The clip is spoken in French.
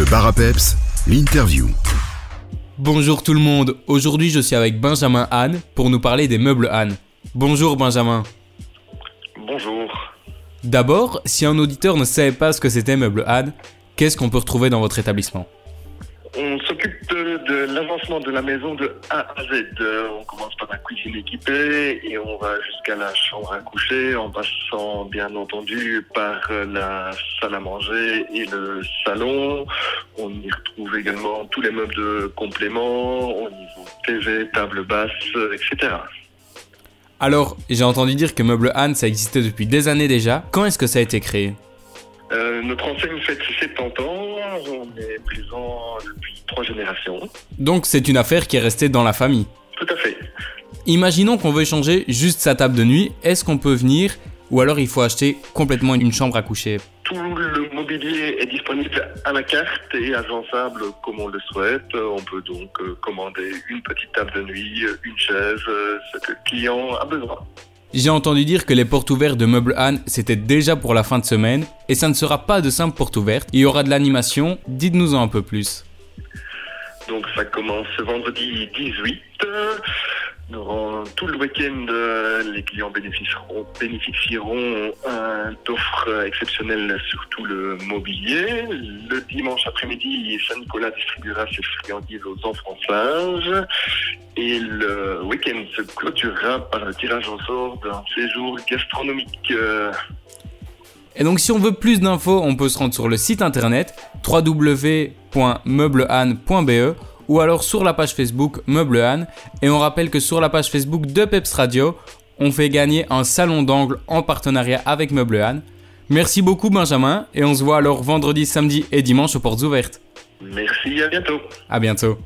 Le bar à peps, l'interview. Bonjour tout le monde, aujourd'hui je suis avec Benjamin Anne pour nous parler des meubles Anne. Bonjour Benjamin. Bonjour. D'abord, si un auditeur ne savait pas ce que c'était meubles Anne, qu'est-ce qu'on peut retrouver dans votre établissement? On s'occupe de, de l'avancement de la maison de A à Z. Euh, On commence par la cuisine équipée et on va jusqu'à la chambre à coucher en passant bien entendu par la salle à manger et le salon. On y retrouve également tous les meubles de complément au niveau TV, table basse, euh, etc. Alors, j'ai entendu dire que meubles Anne ça existait depuis des années déjà. Quand est-ce que ça a été créé? Euh, notre enseigne fête ses 70 ans. On est présent depuis trois générations. Donc c'est une affaire qui est restée dans la famille. Tout à fait. Imaginons qu'on veut changer juste sa table de nuit, est-ce qu'on peut venir ou alors il faut acheter complètement une chambre à coucher? Tout le mobilier est disponible à la carte et agençable comme on le souhaite. On peut donc euh, commander une petite table de nuit, une chaise, euh, ce que le client a besoin. J'ai entendu dire que les portes ouvertes de Meubles Anne c'était déjà pour la fin de semaine et ça ne sera pas de simple porte ouverte, il y aura de l'animation, dites-nous en un peu plus. Donc ça commence ce vendredi 18. Durant tout le week-end, euh, les clients bénéficieront, d'offres exceptionnelles sur tout le mobilier. Le dimanche après-midi, Saint-Nicolas distribuera ses friandises aux enfants sages. Et le week-end se clôturera par le tirage au sort d'un séjour gastronomique. Et donc si on veut plus d'infos, on peut se rendre sur le site internet www.meubleanne.be ou alors sur la page Facebook Meuble Anne. Et on rappelle que sur la page Facebook de Peps Radio, on fait gagner un salon d'angle en partenariat avec Meuble Anne. Merci beaucoup Benjamin et on se voit alors vendredi, samedi et dimanche aux portes ouvertes. merci, à bientôt. À bientôt.